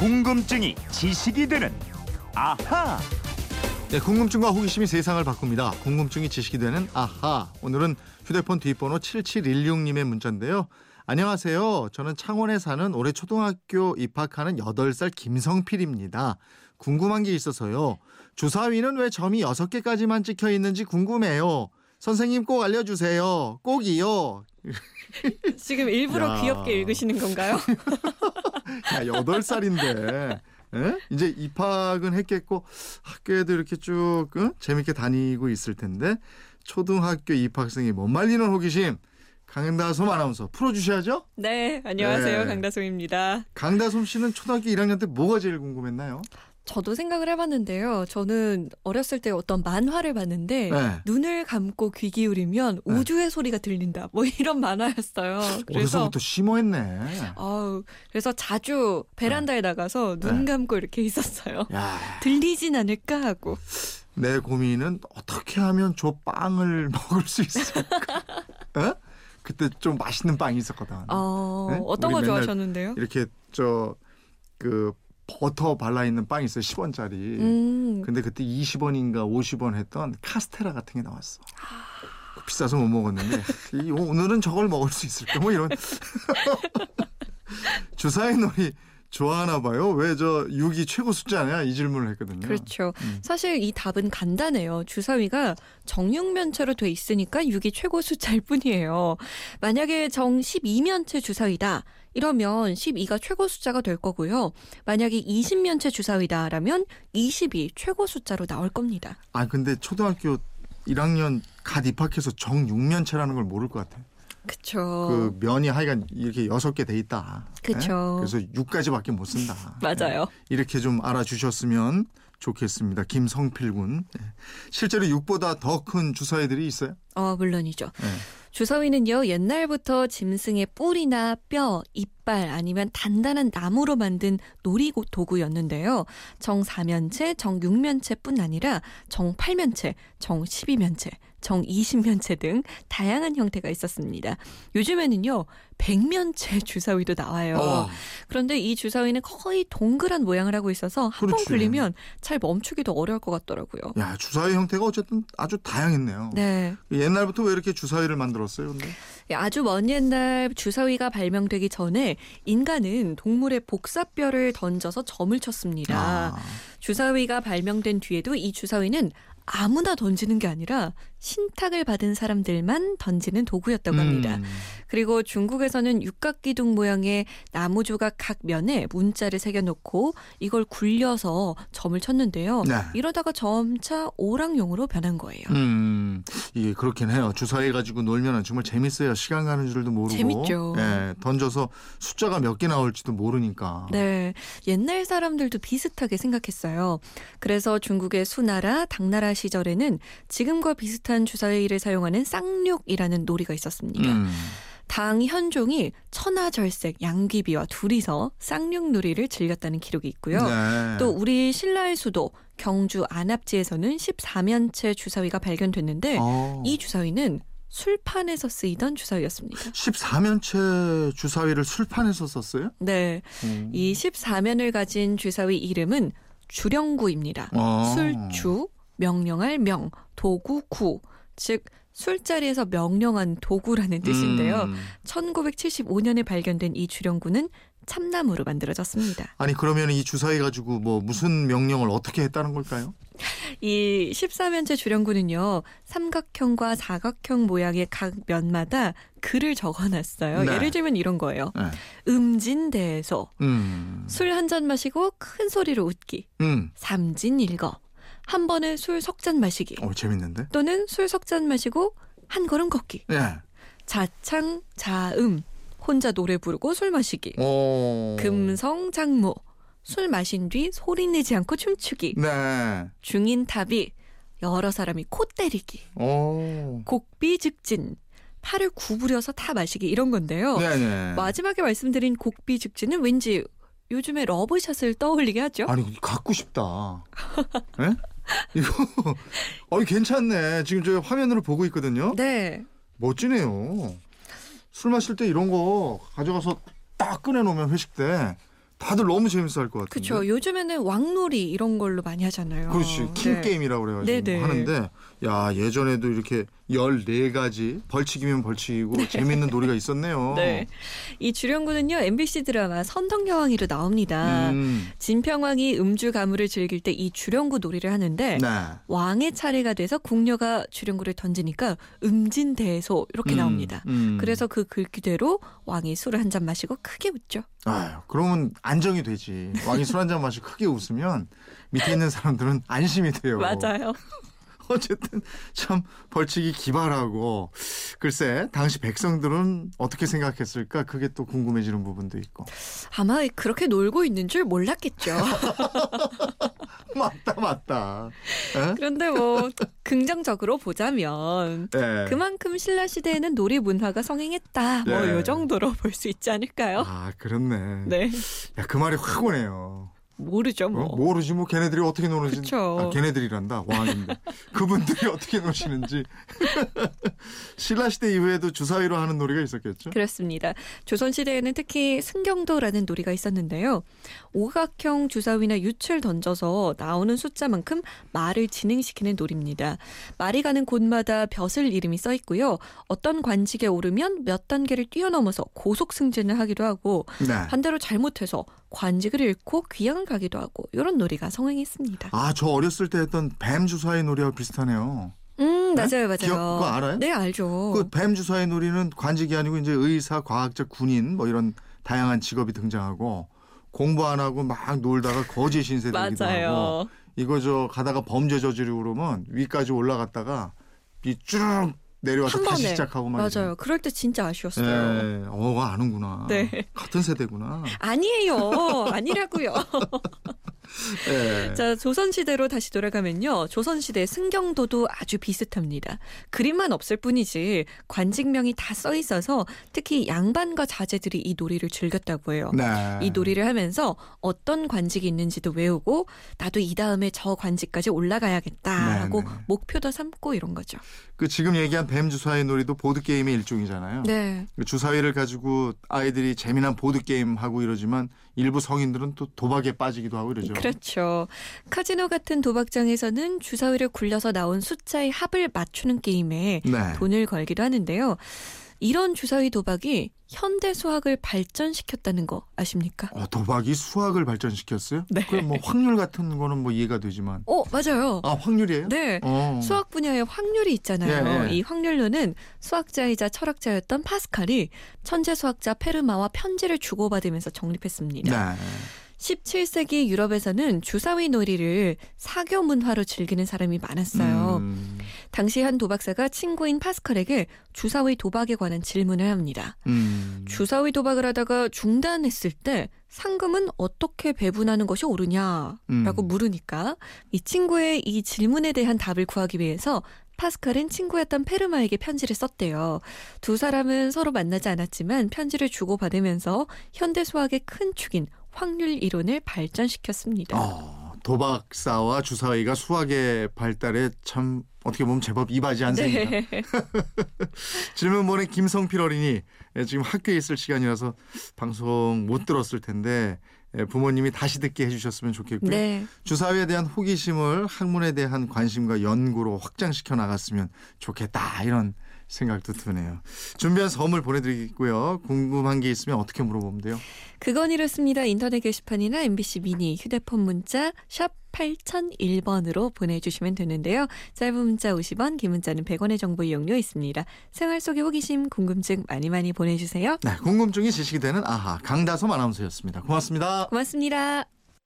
궁금증이 지식이 되는 아하. 네, 궁금증과 호기심이 세상을 바꿉니다. 궁금증이 지식이 되는 아하. 오늘은 휴대폰 뒷번호 7716님의 문자인데요. 안녕하세요. 저는 창원에 사는 올해 초등학교 입학하는 8살 김성필입니다. 궁금한 게 있어서요. 주사위는 왜 점이 6개까지만 찍혀 있는지 궁금해요. 선생님 꼭 알려주세요. 꼭이요. 지금 일부러 야. 귀엽게 읽으시는 건가요? 야, 8살인데. 예? 이제 입학은 했겠고 학교에도 이렇게 쭉 어? 재밌게 다니고 있을 텐데 초등학교 입학생이 못 말리는 호기심 강다솜 아나운서 풀어주셔야죠. 네, 안녕하세요. 네. 강다솜입니다. 강다솜 씨는 초등학교 1학년 때 뭐가 제일 궁금했나요? 저도 생각을 해봤는데요. 저는 어렸을 때 어떤 만화를 봤는데 네. 눈을 감고 귀 기울이면 네. 우주의 소리가 들린다. 뭐 이런 만화였어요. 그래서 어려서부터 심오했네. 아우 그래서 자주 베란다에 나가서 눈 네. 감고 이렇게 있었어요. 야, 들리진 않을까 하고. 내 고민은 어떻게 하면 저 빵을 먹을 수 있을까? 어? 그때 좀 맛있는 빵이 있었거든. 어, 네? 어떤 거 좋아하셨는데요? 이렇게 저그 버터 발라 있는 빵 있어요. 10원짜리. 음, 근데 그때 20원인가 50원 했던 카스테라 같은 게 나왔어. 그 비싸서 못 먹었는데 이 오늘은 저걸 먹을 수 있을까? 뭐 이런 주사위 놀이 좋아하나 봐요. 왜 저 6이 최고 숫자냐 이 질문을 했거든요. 그렇죠. 음. 사실 이 답은 간단해요. 주사위가 정육면체로 돼 있으니까 6이 최고 숫자일 뿐이에요. 만약에 정 12면체 주사위다. 이러면 12가 최고 숫자가 될 거고요. 만약에 20면체 주사위다라면 20이 최고 숫자로 나올 겁니다. 아 근데 초등학교 1학년 갓 입학해서 정육면체라는 걸 모를 것 같아. 그쵸. 그 면이 하여간 이렇게 여섯 개 돼 있다. 어. 그쵸. 예? 그래서 6까지밖에 못 쓴다. 맞아요. 예. 이렇게 좀 알아주셨으면 좋겠습니다. 김성필 군. 예. 실제로 6보다 더 큰 주사위들이 있어요? 어, 물론이죠. 예. 주사위는요, 옛날부터 짐승의 뿔이나 뼈, 이빨 아니면 단단한 나무로 만든 놀이 도구였는데요. 정 4면체, 정 6면체뿐 아니라 정 8면체, 정 12면체, 정 20면체 등 다양한 형태가 있었습니다. 요즘에는요, 100면체 주사위도 나와요. 어, 그런데 이 주사위는 거의 동그란 모양을 하고 있어서 한 번. 굴리면 잘 멈추기도 어려울 것 같더라고요. 야 주사위 형태가 어쨌든 아주 다양했네요. 네. 옛날부터 왜 이렇게 주사위를 만들었어요? 근데 예, 아주 먼 옛날 주사위가 발명되기 전에 인간은 동물의 복사뼈를 던져서 점을 쳤습니다. 아, 주사위가 발명된 뒤에도 이 주사위는 아무나 던지는 게 아니라 신탁을 받은 사람들만 던지는 도구였다고 합니다. 음, 그리고 중국에서는 육각기둥 모양의 나무 조각 각 면에 문자를 새겨놓고 이걸 굴려서 점을 쳤는데요. 네. 이러다가 점차 오락용으로 변한 거예요. 음, 이게 그렇긴 해요. 주사위 가지고 놀면 정말 재밌어요. 시간 가는 줄도 모르고. 재밌죠. 예, 던져서 숫자가 몇 개 나올지도 모르니까. 네, 옛날 사람들도 비슷하게 생각했어요. 그래서 중국의 수나라, 당나라 시절에는 지금과 비슷한 주사위를 사용하는 쌍육이라는 놀이가 있었습니다. 음, 당 현종이 천하절색 양귀비와 둘이서 쌍육놀이를 즐겼다는 기록이 있고요. 네. 또 우리 신라의 수도 경주 안압지에서는 14면체 주사위가 발견됐는데 어. 이 주사위는 술판에서 쓰이던 주사위였습니다. 14면체 주사위를 술판에서 썼어요? 네, 음. 이 14면을 가진 주사위 이름은 주령구입니다. 어. 술주, 명령할 명, 도구 구, 즉 술자리에서 명령한 도구라는 뜻인데요. 음. 1975년에 발견된 이 주령구는 참나무로 만들어졌습니다. 아니 그러면 이 주사위 가지고 뭐 무슨 명령을 어떻게 했다는 걸까요? 이 14면체 주령구는요, 삼각형과 사각형 모양의 각 면마다 글을 적어놨어요. 네. 예를 들면 이런 거예요. 네. 음진대소, 음. 술한 잔 마시고 큰 소리로 웃기. 음. 삼진일거, 한 번에 술 석 잔 마시기. 어 재밌는데? 또는 술 석 잔 마시고 한 걸음 걷기. 예. 자창, 자음, 혼자 노래 부르고 술 마시기. 오. 금성작무, 술 마신 뒤 소리 내지 않고 춤추기. 네. 중인타비 여러 사람이 코 때리기. 오. 곡비즉진, 팔을 구부려서 다 마시기 이런 건데요. 네네. 마지막에 말씀드린 곡비즉진은 왠지 요즘에 러브샷을 떠올리게 하죠. 아니 갖고 싶다. 예? 이거 어이 괜찮네. 지금 저 화면으로 보고 있거든요. 네. 멋지네요. 술 마실 때 이런 거 가져가서 딱 꺼내 놓으면 회식 때 다들 너무 재밌어 할 것 같은데. 그렇죠. 요즘에는 왕놀이 이런 걸로 많이 하잖아요. 그렇지. 킹 네. 게임이라고 그래 가지고 네네. 하는데 야 예전에도 이렇게 14가지 벌칙이면 벌칙이고 재밌는 놀이가 있었네요. 네. 이 주령구는요 MBC 드라마 선덕여왕이로 나옵니다. 음, 진평왕이 음주 가무를 즐길 때 이 주령구 놀이를 하는데 네. 왕의 차례가 돼서 궁녀가 주령구를 던지니까 음진대소 이렇게 음, 나옵니다. 음. 그래서 그 글귀대로 왕이 술을 한 잔 마시고 크게 웃죠. 아유, 그러면 안정이 되지. 왕이 술 한 잔 마시고 크게 웃으면 밑에 있는 사람들은 안심이 돼요. 맞아요. 어쨌든 참 벌칙이 기발하고 글쎄 당시 백성들은 어떻게 생각했을까 그게 또 궁금해지는 부분도 있고 아마 그렇게 놀고 있는 줄 몰랐겠죠. 맞다 맞다 에? 그런데 뭐 긍정적으로 보자면 예. 그만큼 신라 시대에는 놀이 문화가 성행했다. 뭐 네. 요 정도로 볼 수 있지 않을까요? 아 그렇네 네. 야 그 말이 확 오네요 모르죠, 어? 뭐. 모르지 뭐 걔네들이 어떻게 노는지. 아, 걔네들이란다 왕인데 그분들이 어떻게 노시는지 신라 시대 이후에도 주사위로 하는 놀이가 있었겠죠 그렇습니다. 조선시대에는 특히 승경도라는 놀이가 있었는데요. 오각형 주사위나 유추를 던져서 나오는 숫자만큼 말을 진행시키는 놀이입니다. 말이 가는 곳마다 벼슬 이름이 써 있고요. 어떤 관직에 오르면 몇 단계를 뛰어넘어서 고속 승진을 하기도 하고 네. 반대로 잘못해서 관직을 잃고 귀양을 가기도 하고 이런 놀이가 성행했습니다. 아 저 어렸을 때 했던 뱀 주사위 놀이하고 비슷하네요 음, 네? 맞아요, 맞아요. 기억- 그거 알아요? 네, 알죠. 그 뱀 주사위 놀이는 관직이 아니고 이제 의사, 과학자, 군인 뭐 이런 다양한 직업이 등장하고 공부 안 하고 막 놀다가 거지 신세 되기도 하고 맞아요. 이거 저 가다가 범죄 저지르고 그러면 위까지 올라갔다가 이쭉 내려와서 한 다시. 시작하고 막 맞아요. 그럴 때 진짜 아쉬웠어요. 예, 어, 아는구나. 네. 같은 세대구나. 아니에요. 아니라고요. 예. 자, 조선시대로 다시 돌아가면요. 조선시대 승경도도 아주 비슷합니다. 그림만 없을 뿐이지 관직명이 다 써 있어서 특히 양반가 자제들이 이 놀이를 즐겼다고 해요. 네. 이 놀이를 하면서 어떤 관직이 있는지도 외우고 나도 이 다음에 저 관직까지 올라가야겠다라고 네, 네. 목표도 삼고 이런 거죠. 그 지금 얘기한 뱀 주사위 놀이도 보드 게임의 일종이잖아요. 네. 그 주사위를 가지고 아이들이 재미난 보드 게임 하고 이러지만 일부 성인들은 또 도박에 빠지기도 하고 이러죠. 그렇죠. 카지노 같은 도박장에서는 주사위를 굴려서 나온 숫자의 합을 맞추는 게임에 네. 돈을 걸기도 하는데요. 이런 주사위 도박이 현대 수학을 발전시켰다는 거 아십니까? 어, 도박이 수학을 발전시켰어요? 네. 그럼 뭐 확률 같은 거는 뭐 이해가 되지만. 어, 맞아요. 아, 확률이에요? 네. 어. 수학 분야에 확률이 있잖아요. 예, 예. 이 확률론은 수학자이자 철학자였던 파스칼이 천재 수학자 페르마와 편지를 주고받으면서 정립했습니다. 네. 17세기 유럽에서는 주사위 놀이를 사교 문화로 즐기는 사람이 많았어요. 음, 당시 한 도박사가 친구인 파스칼에게 주사위 도박에 관한 질문을 합니다. 음. 주사위 도박을 하다가 중단했을 때 상금은 어떻게 배분하는 것이 옳으냐라고 음. 물으니까 이 친구의 이 질문에 대한 답을 구하기 위해서 파스칼은 친구였던 페르마에게 편지를 썼대요. 두 사람은 서로 만나지 않았지만 편지를 주고받으면서 현대 수학의 큰 축인 확률 이론을 발전시켰습니다. 어, 도박사와 주사위가 수학의 발달에 참 어떻게 보면 제법 이바지한 셈이다. 네. 질문 보낸 김성필 어린이 예, 지금 학교에 있을 시간이라서 방송 못 들었을 텐데 예, 부모님이 다시 듣게 해주셨으면 좋겠고요. 네. 주사위에 대한 호기심을 학문에 대한 관심과 연구로 확장시켜 나갔으면 좋겠다 이런 생각도 드네요. 준비한 선물 보내드리고요. 궁금한 게 있으면 어떻게 물어보면 돼요? 그건 이렇습니다. 인터넷 게시판이나 MBC 미니 휴대폰 문자 샵 8001번으로 보내주시면 되는데요. 짧은 문자 50원, 긴 문자는 100원의 정보 이용료 있습니다. 생활 속의 호기심, 궁금증 많이 많이 보내주세요. 네, 궁금증이 지식이 되는 아하 강다솜 아나운서였습니다. 고맙습니다. 고맙습니다.